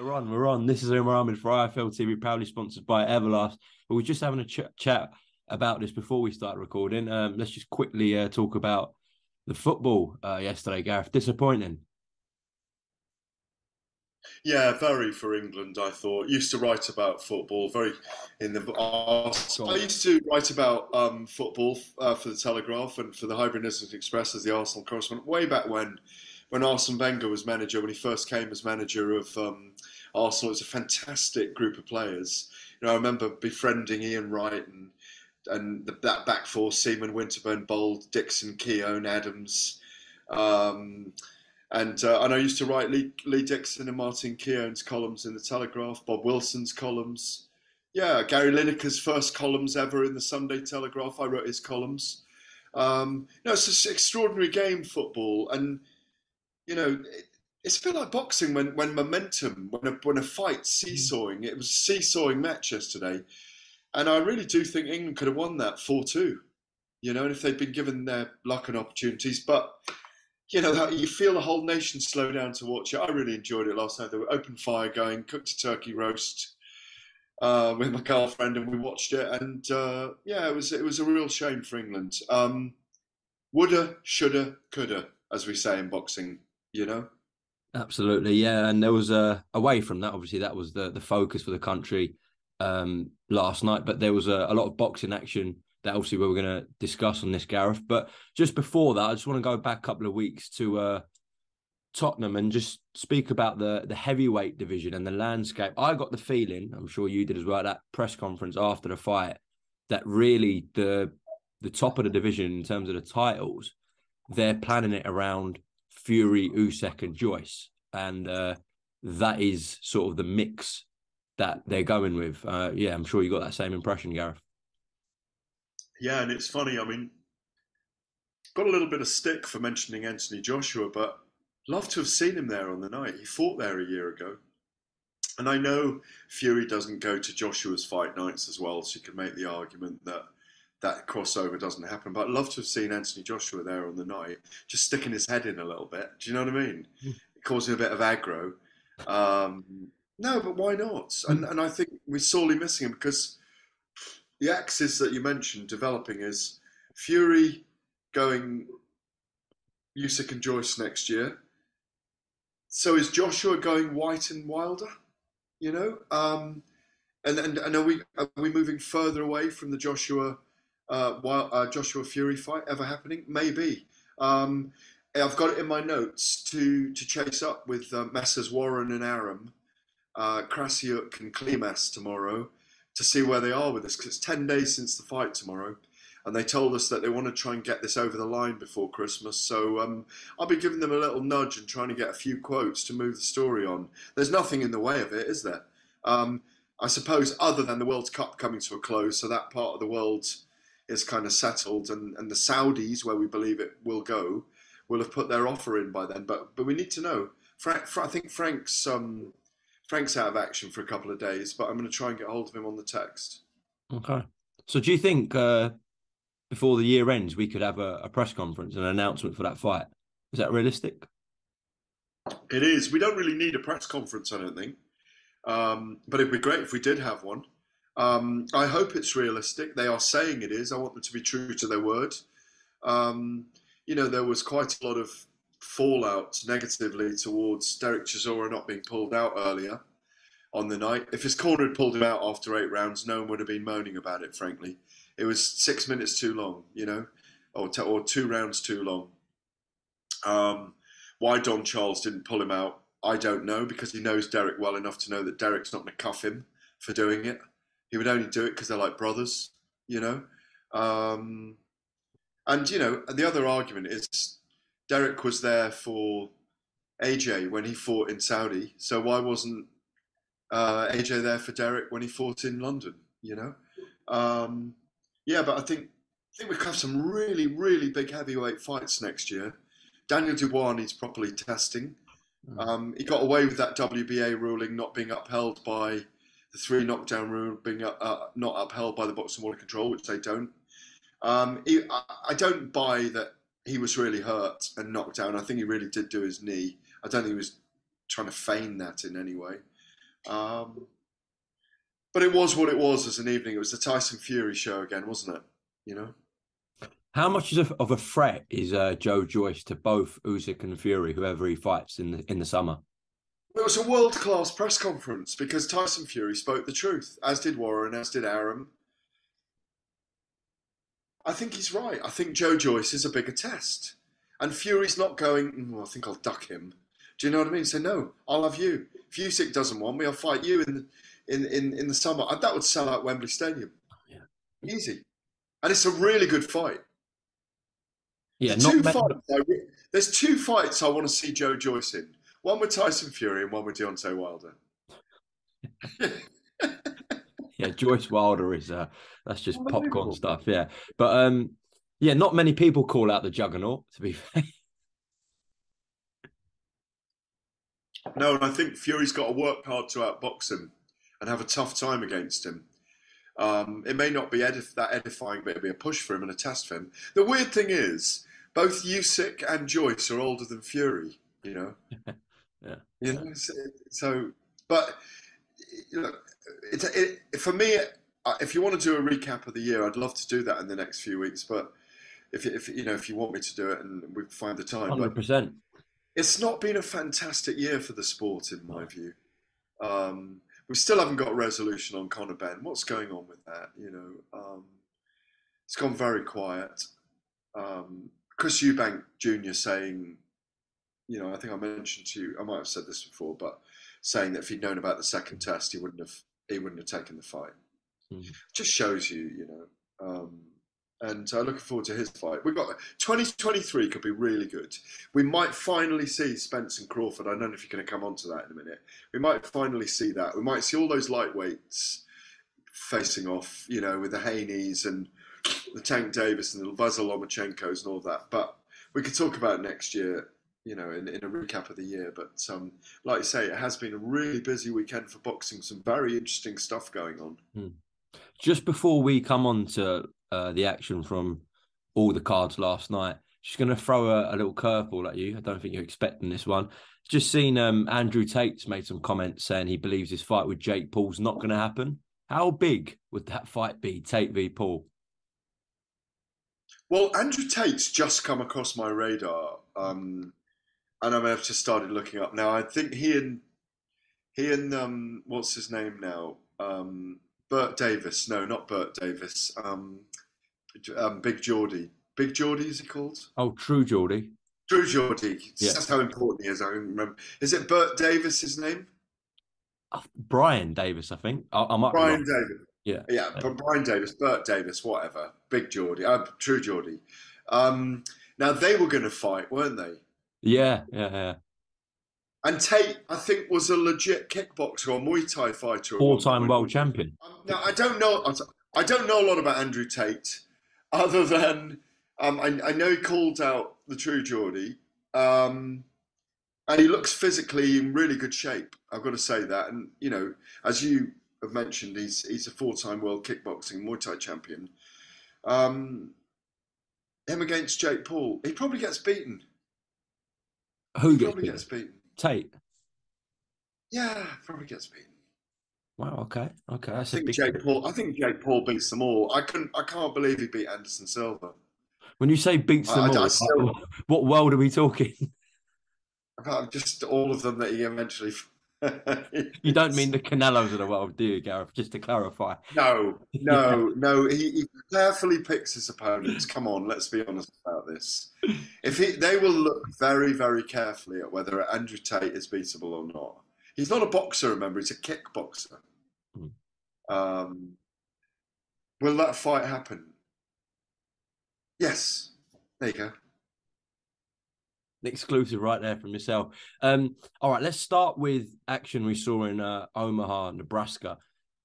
We're on, we're on. This is Umar Ahmed for IFL TV, proudly sponsored by Everlast. But we're just having a ch- chat about this before we start recording. Um, let's just quickly uh, talk about the football uh, yesterday, Gareth. Disappointing. Yeah, very for England. I thought used to write about football. Very in the. Arsenal. I used to write about um, football uh, for the Telegraph and for the Business Express as the Arsenal correspondent way back when when Arsene Wenger was manager, when he first came as manager of um, Arsenal, it was a fantastic group of players. You know, I remember befriending Ian Wright and and the, that back four: Seaman, Winterburn, Bould, Dixon, Keown, Adams. Um, and uh, and I used to write Lee, Lee Dixon and Martin Keown's columns in the Telegraph, Bob Wilson's columns. Yeah, Gary Lineker's first columns ever in the Sunday Telegraph. I wrote his columns. Um, you know, it's an extraordinary game, football, and you know, it, it's a bit like boxing when, when momentum, when a, when a fight seesawing, it was a seesawing match yesterday. And I really do think England could have won that 4 2, you know, and if they'd been given their luck and opportunities. But, you know, you feel the whole nation slow down to watch it. I really enjoyed it last night. There were open fire going, cooked a turkey roast. Uh, with my girlfriend, and we watched it, and uh, yeah, it was it was a real shame for England. Um, woulda, shoulda, coulda, as we say in boxing you know? Absolutely, yeah. And there was a away from that, obviously, that was the the focus for the country um, last night. But there was a, a lot of boxing action that obviously we were going to discuss on this, Gareth. But just before that, I just want to go back a couple of weeks to uh, Tottenham and just speak about the the heavyweight division and the landscape. I got the feeling, I'm sure you did as well, that press conference after the fight, that really the the top of the division in terms of the titles, they're planning it around Fury, Usyk, and Joyce, and uh, that is sort of the mix that they're going with. Uh, yeah, I'm sure you got that same impression, Gareth. Yeah, and it's funny. I mean, got a little bit of stick for mentioning Anthony Joshua, but love to have seen him there on the night. He fought there a year ago. And I know Fury doesn't go to Joshua's fight nights as well, so you can make the argument that that crossover doesn't happen. But I'd love to have seen Anthony Joshua there on the night, just sticking his head in a little bit. Do you know what I mean? Mm. Causing a bit of aggro. Um, no, but why not? And and I think we're sorely missing him because the axis that you mentioned developing is Fury going Usyk and Joyce next year. So is Joshua going Whyte and Wilder? You know, um, and and, and are we are we moving further away from the Joshua uh, while, uh, Joshua Fury fight ever happening? Maybe. Um, I've got it in my notes to to chase up with uh, Messrs Warren and Arum, uh, Krassyuk and Klimas tomorrow to see where they are with this because it's ten days since the fight tomorrow, and they told us that they want to try and get this over the line before Christmas. So um, I'll be giving them a little nudge and trying to get a few quotes to move the story on. There's nothing in the way of it, is there? Um, I suppose other than the World Cup coming to a close, so that part of the world is kind of settled, and, and the Saudis, where we believe it will go, will have put their offer in by then. But but we need to know. Frank, I think Frank's um, Frank's out of action for a couple of days, but I'm going to try and get hold of him on the text. Okay. So do you think uh, before the year ends we could have a, a press conference, an announcement for that fight? Is that realistic? It is. We don't really need a press conference, I don't think. Um, but it'd be great if we did have one. Um, I hope it's realistic. They are saying it is. I want them to be true to their word. Um, you know, there was quite a lot of fallout negatively towards Derek Chisora not being pulled out earlier on the night. If his corner had pulled him out after eight rounds, no one would have been moaning about it, frankly. It was six minutes too long, you know, or, t- or two rounds too long. Um, why Don Charles didn't pull him out, I don't know, because he knows Derek well enough to know that Derek's not going to cuff him for doing it. He would only do it because they're like brothers, you know. Um, and you know, the other argument is Derek was there for AJ when he fought in Saudi, so why wasn't uh, AJ there for Derek when he fought in London? You know, um, yeah, but I think I think we have some really, really big heavyweight fights next year. Daniel Dubois needs properly testing. Mm. Um, he got away with that WBA ruling not being upheld by the three knockdown rule being uh, uh, not upheld by the Boxing Board of Control, which they don't. Um, he, I, don't buy that he was really hurt and knocked down. I think he really did do his knee. I don't think he was trying to feign that in any way. Um, but it was what it was as an evening. It was the Tyson Fury show again, wasn't it? You know. How much of a threat is uh, Joe Joyce to both Usyk and Fury, whoever he fights in the in the summer? It was a world class press conference because Tyson Fury spoke the truth, as did Warren, as did Arum. I think he's right. I think Joe Joyce is a bigger test. And Fury's not going, mm, I think I'll duck him. Do you know what I mean? Say, no, I'll have you. If Usyk doesn't want me, I'll fight you in the, in, in, in the summer. That would sell out Wembley Stadium. Yeah. Easy. And it's a really good fight. Yeah, two fights, there's two fights I want to see Joe Joyce in. One with Tyson Fury and one with Deontay Wilder. yeah, Joyce Wilder is uh, that's just popcorn stuff. Yeah, but um, yeah, not many people call out the Juggernaut. To be fair. No, and I think Fury's got to work hard to outbox him and have a tough time against him. Um, it may not be edif- that edifying, but it'll be a push for him and a test for him. The weird thing is, both Usyk and Joyce are older than Fury. You know. yeah. You know. So, so but you know, it, it, for me, uh, if you want to do a recap of the year, I'd love to do that in the next few weeks. But if, if you know, if you want me to do it, and we find the time, hundred percent. It's not been a fantastic year for the sport, in my view. Um, we still haven't got a resolution on Conor Benn. What's going on with that? You know, um, it's gone very quiet. Um, Chris Eubank Jr. saying, you know, I think I mentioned to you, I might have said this before, but saying that if he'd known about the second test, he wouldn't have he wouldn't have taken the fight. Mm-hmm. Just shows you, you know. Um, and uh, looking forward to his fight. We've got 2023 could be really good. We might finally see Spence and Crawford. I don't know if you're going to come on to that in a minute. We might finally see that. We might see all those lightweights facing off, you know, with the Haney's and the Tank Davis and the Vasyl Lomachenkos and all that. But we could talk about next year you know, in, in a recap of the year. But um, like I say, it has been a really busy weekend for boxing. Some very interesting stuff going on. Hmm. Just before we come on to uh, the action from all the cards last night, just going to throw a, a little curveball at you. I don't think you're expecting this one. Just seen um, Andrew Tate's made some comments saying he believes his fight with Jake Paul's not going to happen. How big would that fight be, Tate v Paul? Well, Andrew Tate's just come across my radar. Um, and I have just started looking up now. I think he and he and um, what's his name now? Um, Bert Davis. No, not Bert Davis. Um, um, Big Geordie. Big Geordie is he called? Oh, True Geordie. True Geordie. Yeah. That's how important he is. I don't remember. Is it Bert Davis? His name? Uh, Brian Davis, I think. I, I might Brian Davis. Yeah. Yeah, but Brian Davis, Bert Davis, whatever. Big Geordie. Uh, True Geordie. Um, now they were going to fight, weren't they? Yeah, yeah, yeah. And Tate, I think, was a legit kickboxer or Muay Thai fighter. Four-time world champion. Um, now, I don't know. I don't know a lot about Andrew Tate, other than um, I, I, know he called out the True Geordie, um, and he looks physically in really good shape. I've got to say that. And you know, as you have mentioned, he's he's a four-time world kickboxing Muay Thai champion. Um, him against Jake Paul, he probably gets beaten. Who gets probably beaten? gets beaten? Tate. Yeah, probably gets beaten. Wow. Okay. Okay. That's I think Jake Paul. I think Jake Paul beats them all. I can I can't believe he beat Anderson Silva. When you say beats them I- I all, still- what world are we talking? About just all of them that he eventually. You don't mean the Canelos of the world, do you, Gareth? Just to clarify. No, no, no. He, he carefully picks his opponents. Come on, let's be honest about this. If he, they will look very, very carefully at whether Andrew Tate is beatable or not. He's not a boxer, remember? He's a kickboxer. Mm. Um, will that fight happen? Yes. There you go. Exclusive right there from yourself. Um, all right, let's start with action we saw in uh, Omaha, Nebraska.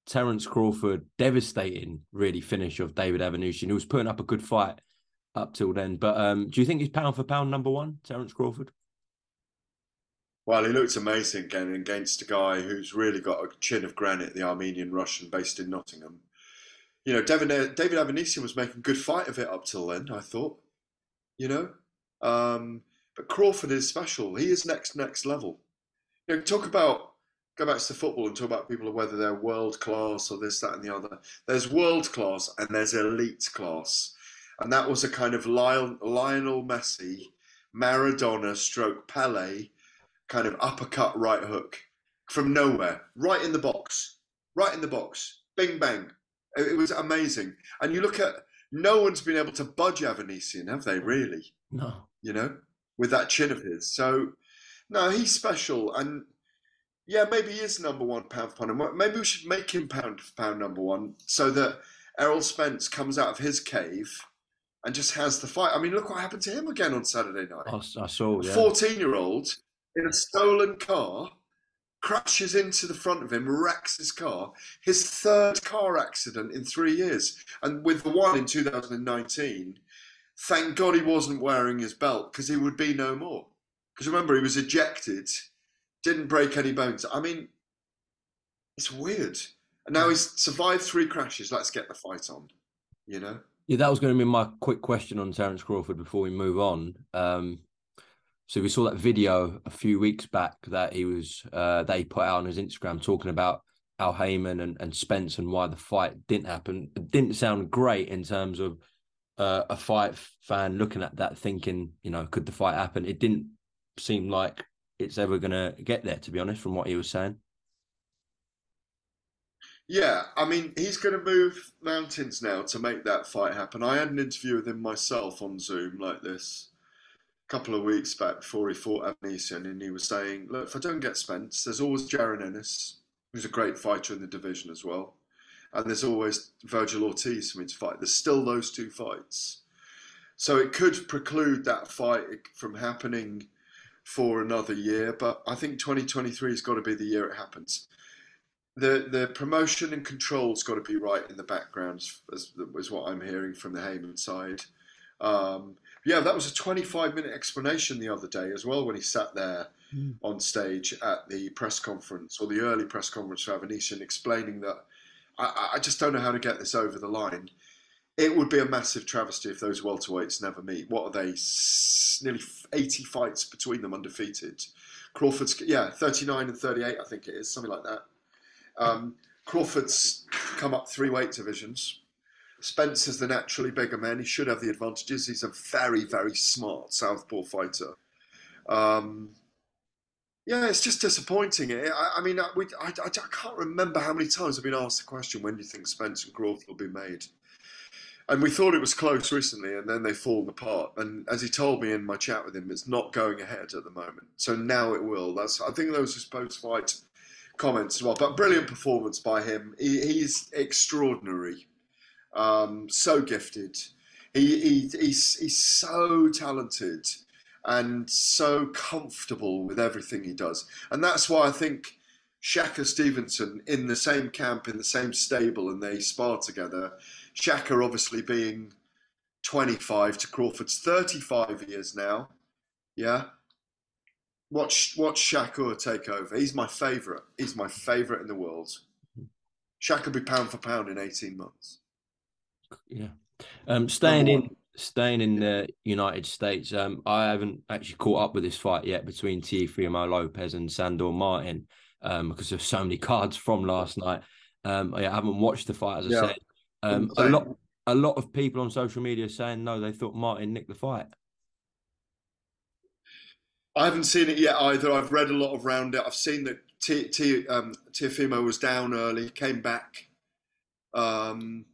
Terence Crawford, devastating, really finish of David Avanesyan, who was putting up a good fight up till then. But um, do you think he's pound for pound number one, Terence Crawford? Well, he looked amazing again against a guy who's really got a chin of granite, the Armenian Russian based in Nottingham. You know, David, David Avanesyan was making good fight of it up till then, I thought. You know? Um, but Crawford is special. He is next, next level. You know, talk about, go back to the football and talk about people whether they're world class or this, that, and the other. There's world class and there's elite class. And that was a kind of Lionel, Lionel Messi, Maradona stroke Pele kind of uppercut right hook from nowhere, right in the box, right in the box, bing bang. It, it was amazing. And you look at no one's been able to budge Avanesyan, have they? Really? No. You know, with that chin of his. So, no, he's special. And yeah, maybe he is number one pound for pound. Maybe we should make him pound for pound number one so that Errol Spence comes out of his cave and just has the fight. I mean, look what happened to him again on Saturday night. I, I saw, yeah. 14 year old in a stolen car crashes into the front of him, wrecks his car. His third car accident in three years. And with the one in 2019, thank God he wasn't wearing his belt because he would be no more. Because remember, he was ejected, didn't break any bones. I mean, it's weird. And now he's survived three crashes. Let's get the fight on, you know? Yeah, that was going to be my quick question on Terence Crawford before we move on. Um, so we saw that video a few weeks back that he was uh, that he put out on his Instagram talking about Al Haymon and, and Spence and why the fight didn't happen. It didn't sound great in terms of uh, a fight fan looking at that thinking, you know, could the fight happen? It didn't seem like it's ever going to get there, to be honest, from what he was saying. Yeah, I mean, he's going to move mountains now to make that fight happen. I had an interview with him myself on Zoom like this a couple of weeks back before he fought Avanesyan, and he was saying, "Look, if I don't get Spence, there's always Jaron Ennis, who's a great fighter in the division as well, and there's always Virgil Ortiz for me to fight. There's still those two fights, so it could preclude that fight from happening for another year. But I think 2023 has got to be the year it happens." the the promotion and control's got to be right in the background, as was what I'm hearing from the Haymon side. Um, yeah, that was a 25 minute explanation the other day as well when he sat there Mm. on stage at the press conference or the early press conference for Avanesyan, explaining that I, I just don't know how to get this over the line. It would be a massive travesty if those welterweights never meet. What are they? Nearly 80 fights between them undefeated. Crawford's, yeah, 39 and 38, I think it is, something like that. Um, Crawford's come up three weight divisions. Spence is the naturally bigger man. He should have the advantages. He's a very, very smart southpaw fighter. Um, yeah, it's just disappointing. I, I mean, I, we, I, I, I can't remember how many times I've been asked the question, when do you think Spence and Crawford will be made? And we thought it was close recently, and then they've fallen apart. And as he told me in my chat with him, it's not going ahead at the moment. So now it will. That's I think those are post-fight comments as well. But brilliant performance by him. He, he's extraordinary, um, so gifted. He, he he's he's so talented and so comfortable with everything he does, and that's why I think Shakur Stevenson in the same camp, in the same stable, and they spar together. Shakur obviously being 25 to Crawford's 35 years now. Yeah. Watch watch Shakur take over. He's my favourite. He's my favourite in the world. Shaq will be pound for pound in 18 months. Yeah. Um, staying in staying in the United States, um, I haven't actually caught up with this fight yet between Teofimo Lopez and Sandor Martin um, because there's so many cards from last night. Um, I haven't watched the fight as I Yeah. said. Um, a lot a lot of people on social media saying no, they thought Martin nicked the fight. I haven't seen it yet either. I've read a lot around it. I've seen that T, T, um, was down early, came back. Um,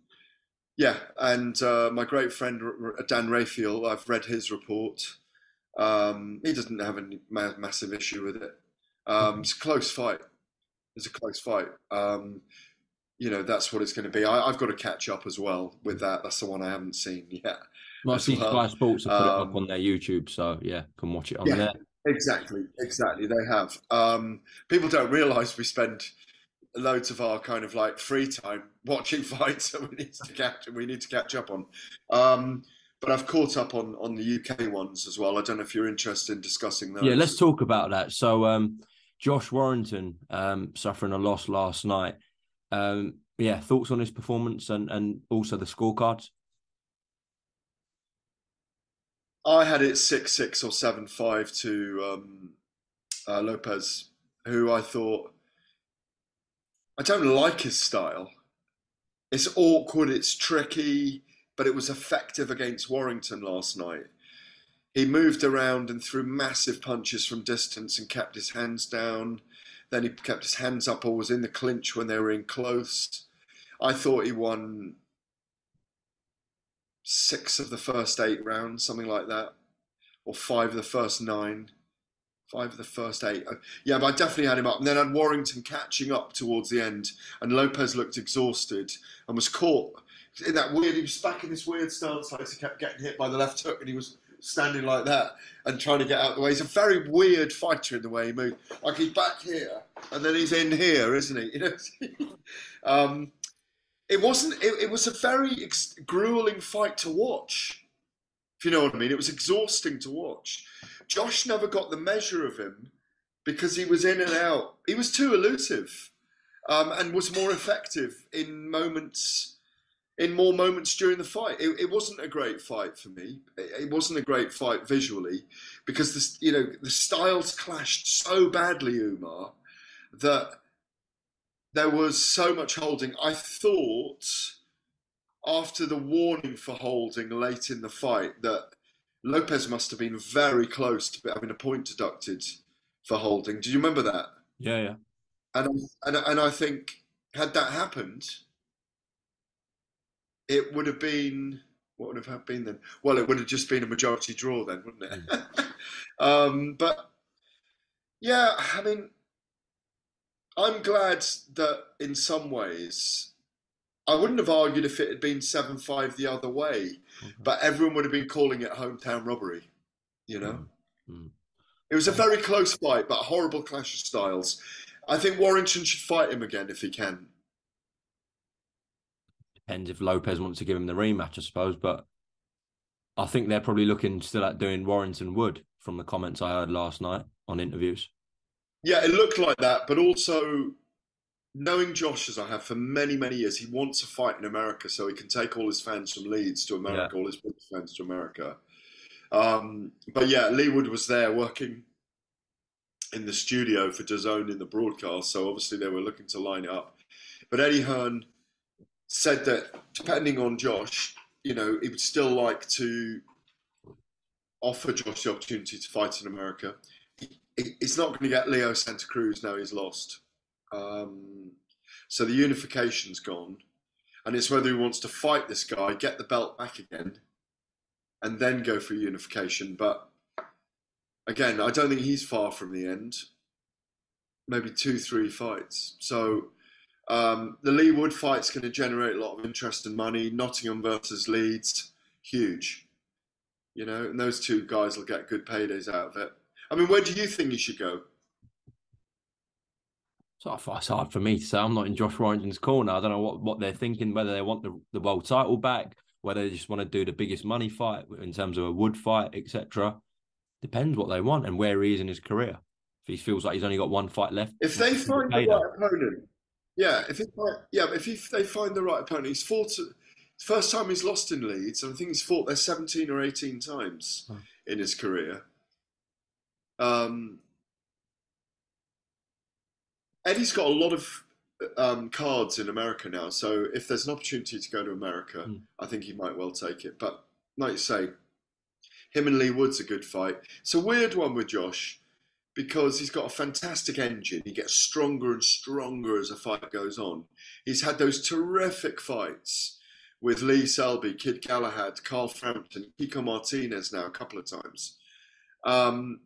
yeah, and uh, my great friend Dan Rafael, I've read his report. Um, he doesn't have a ma- massive issue with it. Um, it's a close fight. It's a close fight. Um, you know, that's what it's going to be. I, have got to catch up as well with that. That's the one I haven't seen yet. Well, I see well. Sky Sports have put it up um, on their YouTube, so yeah, can watch it on yeah, there. Exactly, exactly. They have. Um, people don't realise we spend loads of our kind of like free time watching fights that we need to catch we need to catch up on. Um, but I've caught up on on the UK ones as well. I don't know if you're interested in discussing those. Yeah, let's talk about that. So, um, Josh Warrington um, suffering a loss last night. Um, yeah, thoughts on his performance and and also the scorecards. I had it six six or seven five to um, uh, Lopez, who I thought I don't like his style. It's awkward, it's tricky, but it was effective against Warrington last night. He moved around and threw massive punches from distance and kept his hands down. Then he kept his hands up or was in the clinch when they were in close. I thought he won six of the first eight rounds, something like that, or five of the first nine, five of the first eight. Uh, yeah, but I definitely had him up. And then I had Warrington catching up towards the end, and Lopez looked exhausted and was caught in that weird. He was back in this weird stance, like he kept getting hit by the left hook, and he was standing like that and trying to get out of the way. He's a very weird fighter in the way he moves. Like he's back here, and then he's in here, isn't he? You know. um, it wasn't. It, it was a very ex- grueling fight to watch. If you know what I mean, it was exhausting to watch. Josh never got the measure of him because he was in and out. He was too elusive, um, and was more effective in moments. In more moments during the fight, it, it wasn't a great fight for me. It, it wasn't a great fight visually, because the you know the styles clashed so badly, Umar, that there was so much holding. I thought after the warning for holding late in the fight that Lopez must have been very close to having a point deducted for holding. Do you remember that? Yeah, yeah. And and and I think had that happened, it would have been what would have been then? Well, it would have just been a majority draw then, wouldn't it? Mm. um, but yeah, I mean, I'm glad that in some ways, I wouldn't have argued if it had been 7 5 the other way, mm-hmm. but everyone would have been calling it hometown robbery, you know? Mm-hmm. It was a very close fight, but a horrible clash of styles. I think Warrington should fight him again if he can. Depends if Lopez wants to give him the rematch, I suppose, but I think they're probably looking still at doing Warrington Wood from the comments I heard last night on interviews. Yeah, it looked like that, but also knowing Josh as I have for many, many years, he wants to fight in America so he can take all his fans from Leeds to America, yeah. all his British fans to America. Um, but yeah, Leigh Wood was there working in the studio for DAZN in the broadcast, so obviously they were looking to line it up. But Eddie Hearn said that depending on Josh, you know, he would still like to offer Josh the opportunity to fight in America he's not going to get Leo Santa Cruz now he's lost. Um, so the unification's gone, and it's whether he wants to fight this guy, get the belt back again, and then go for unification. But again, I don't think he's far from the end. Maybe two, three fights. So um, the Leigh Wood fight's going to generate a lot of interest and money. Nottingham versus Leeds, huge. You know, and those two guys will get good paydays out of it. I mean, where do you think he should go? So it's hard for me to say. I'm not in Josh Warrington's corner. I don't know what, what they're thinking, whether they want the, the world title back, whether they just want to do the biggest money fight in terms of a wood fight, etc. Depends what they want and where he is in his career. If he feels like he's only got one fight left. If they find the right opponent, yeah. If yeah, if he, they find the right opponent, he's fought. First time he's lost in Leeds, and I think he's fought there 17 or 18 times oh. in his career. Um, Eddie's got a lot of um, cards in America now. So if there's an opportunity to go to America, Mm. I think he might well take it. But like you say, him and Leigh Wood's a good fight. It's a weird one with Josh because he's got a fantastic engine. He gets stronger and stronger as the fight goes on. He's had those terrific fights with Lee Selby, Kid Galahad, Carl Frampton, Kiko Martinez now a couple of times. Um,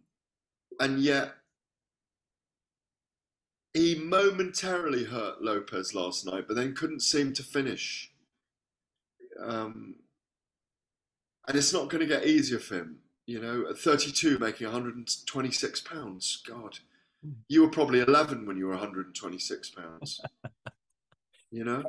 and yet he momentarily hurt Lopez last night, but then couldn't seem to finish. Um, and it's not going to get easier for him. You know, at 32, making 126 pounds. God, you were probably 11 when you were 126 pounds. you know,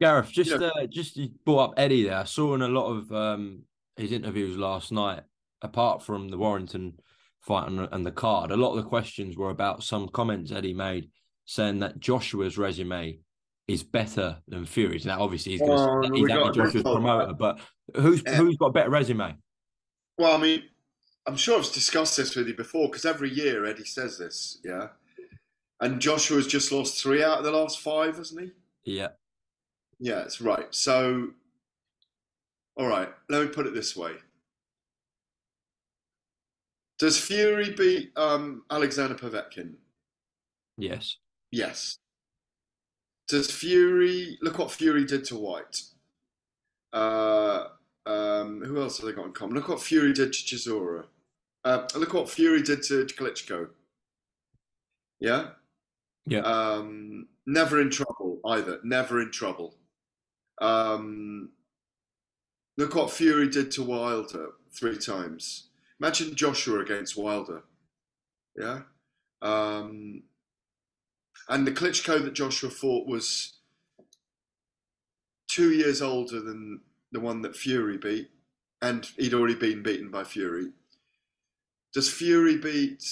Gareth, just You know- uh, just you brought up Eddie there. I saw in a lot of um, his interviews last night, apart from the Warrington fight and, and the card, a lot of the questions were about some comments Eddie made saying that Joshua's resume is better than Fury's. Now, obviously, he's, Oh, gonna, we he's got- Joshua's promoter, but who's Yeah. who's got a better resume? Well, I mean, I'm sure I've discussed this with you before because every year Eddie says this, yeah. And Joshua's just lost three out of the last five, hasn't he? Yeah, Yeah, it's right. So, all right, let me put it this way. Does Fury beat um, Alexander Povetkin? yes, Yes. Does Fury look what Fury did to Whyte? Uh, um, who else have they got in common? Look what Fury did to Chisora. Uh, look what Fury did to Klitschko. Yeah. yeah, Um, never in trouble either. Never in trouble. Um, look what Fury did to Wilder three times. Imagine Joshua against Wilder. Yeah. Um, and the Klitschko that Joshua fought was two years older than the one that Fury beat, and he'd already been beaten by Fury. Does Fury beat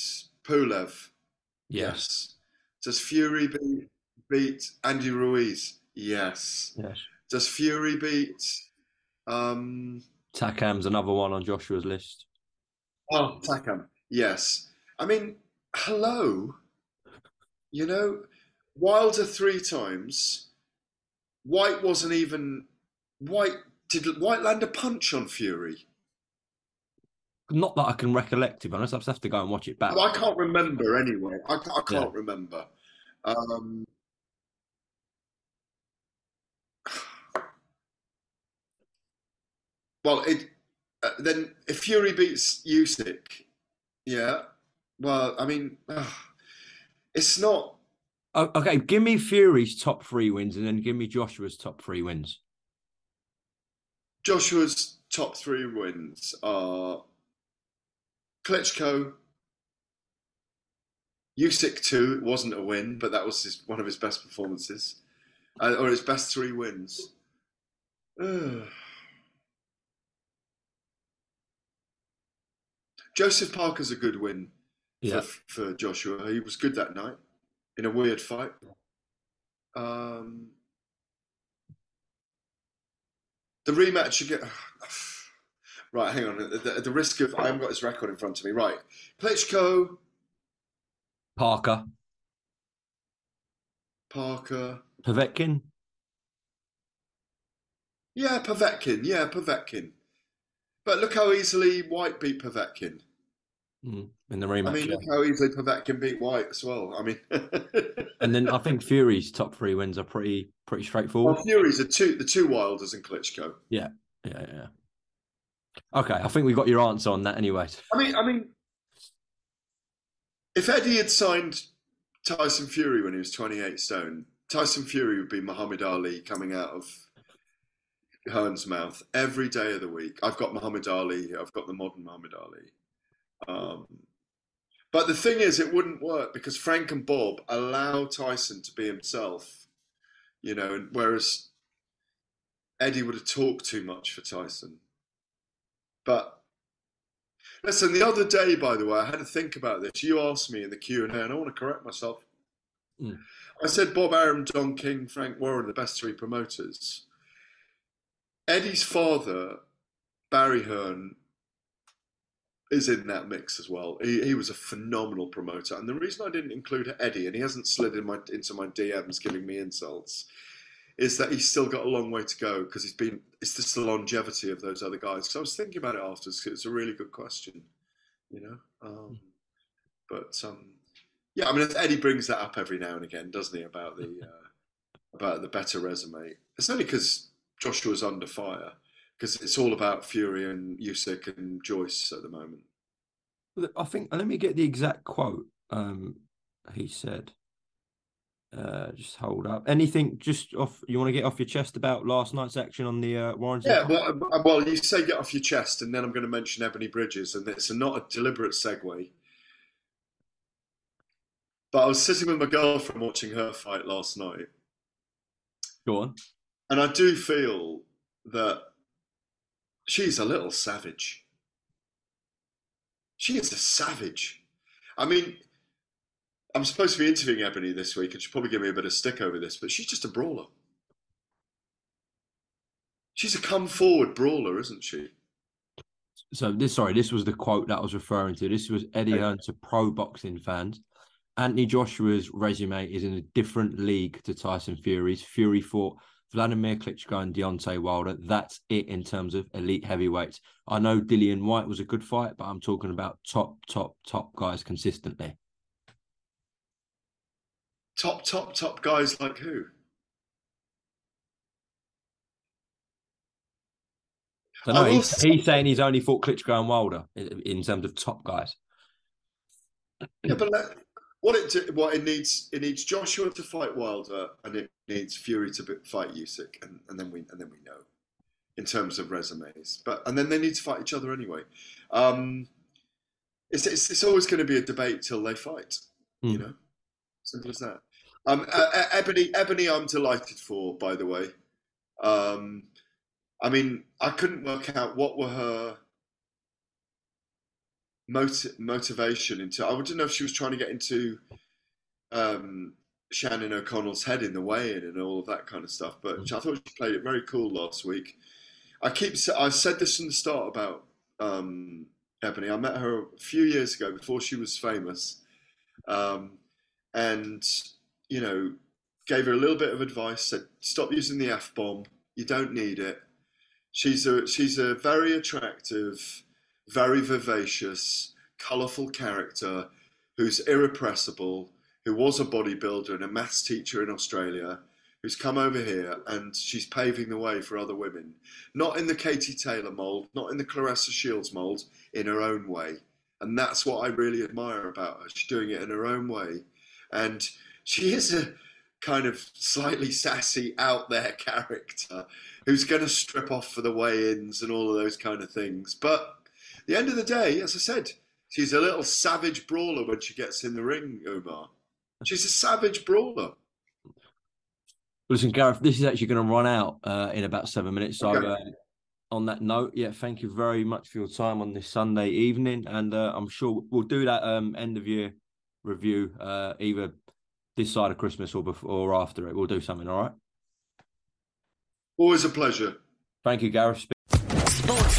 Pulev? yes, Does Fury beat, beat Andy Ruiz? Yes. yes. Does Fury beat um Takam's another one on Joshua's list. Oh Takam? Yes. I mean, hello. You know, Wilder three times. Whyte wasn't even Whyte did White land a punch on Fury? Not that I can recollect, to be honest. I just have to go and watch it back. I can't remember anyway. I, I can't Yeah. remember. Um, well, it uh, then if Fury beats Usyk, yeah. Well, I mean, uh, it's not. Okay, give me Fury's top three wins and then give me Joshua's top three wins. Joshua's top three wins are Klitschko. Usyk two wasn't a win, but that was his, one of his best performances, uh, or his best three wins. Joseph Parker's a good win Yeah. for, for Joshua. He was good that night in a weird fight. Um, the rematch again. Right, hang on. At the, the risk of, I haven't got his record in front of me. Right, Klitschko, Parker, Parker. Povetkin. Yeah, Povetkin. Yeah, Povetkin. But look how easily Whyte beat Povetkin. Mm, in the rematch. I mean, yeah. look how easily Povetkin beat Whyte as well. I mean, And then I think Fury's top three wins are pretty pretty straightforward. well, Fury's the two, the two Wilders and Klitschko. Yeah, yeah, yeah. Okay, I think we got your answer on that anyway. I mean, I mean, if Eddie had signed Tyson Fury when he was 28 stone, Tyson Fury would be Muhammad Ali coming out of Hearn's mouth every day of the week. I've got Muhammad Ali. I've got the modern Muhammad Ali. Um, but the thing is, it wouldn't work because Frank and Bob allow Tyson to be himself, you know, and whereas Eddie would have talked too much for Tyson. But listen, the other day, by the way, I had to think about this. You asked me in the Q and A, and I want to correct myself. Mm. I said Bob Arum, Don King, Frank Warren, the best three promoters. Eddie's father, Barry Hearn, is in that mix as well. He, he was a phenomenal promoter, and the reason I didn't include Eddie, and he hasn't slid in my into my DMs giving me insults, is that he's still got a long way to go because he's been. It's just the longevity of those other guys. Because I was thinking about it afterwards. It's a really good question, you know. Um, but um, yeah, I mean, Eddie brings that up every now and again, doesn't he? About the uh, about the better resume. It's only because Joshua's under fire because it's all about Fury and Usyk and Joyce at the moment. I think. Let me get the exact quote. Um, he said. Uh, just hold up. Anything just off you want to get off your chest about last night's action on the uh, Warren? Yeah, well, uh, well, you say get off your chest, and then I'm going to mention Ebanie Bridges, and it's not a deliberate segue. But I was sitting with my girlfriend watching her fight last night. Go on. And I do feel that she's a little savage. She is a savage. I mean, I'm supposed to be interviewing Ebanie this week, and she'll probably give me a bit of stick over this, but she's just a brawler. She's a come forward brawler, isn't she? So this, sorry, this was the quote that I was referring to. This was Eddie Hearn to pro boxing fans. Anthony Joshua's resume is in a different league to Tyson Fury's. Fury fought Vladimir Klitschko and Deontay Wilder. That's it in terms of elite heavyweights. I know Dillian Whyte was a good fight, but I'm talking about top, top, top guys consistently. Top, top, top guys like who? So no, he's, he's, saying he's only fought Klitschko and Wilder in, in terms of top guys. Yeah, but what it what it needs it needs Joshua to fight Wilder and it needs Fury to fight Usyk and, and then we and then we know in terms of resumes. But and then they need to fight each other anyway. Um, it's, it's, it's always going to be a debate till they fight. Mm. You hmm. know, simple as that. Um, uh, Ebanie, Ebanie, I'm delighted for. By the way, um, I mean, I couldn't work out what were her motiv- motivation into. I wouldn't know if she was trying to get into um, Shannon O'Connell's head in the weigh-in and all of that kind of stuff. But mm. I thought she played it very cool last week. I keep I said this from the start about um, Ebanie. I met her a few years ago before she was famous, um, and you know, gave her a little bit of advice. Said stop using the f bomb. You don't need it. She's a she's a very attractive very vivacious, colourful character who's irrepressible, who was a bodybuilder and a maths teacher in Australia, who's come over here and she's paving the way for other women. Not in the Katie Taylor mould, not in the Claressa Shields mould, in her own way. And that's what I really admire about her. She's doing it in her own way. And she is a kind of slightly sassy, out there character who's going to strip off for the weigh ins and all of those kind of things. But the end of the day, as I said, she's a little savage brawler when she gets in the ring, Umar. She's a savage brawler. Listen, Gareth, this is actually going to run out uh, in about seven minutes. So, okay. uh, on that note, yeah, thank you very much for your time on this Sunday evening, and uh, I'm sure we'll do that um, end of year review uh, either this side of Christmas or before or after it. We'll do something. All right. Always a pleasure. Thank you, Gareth.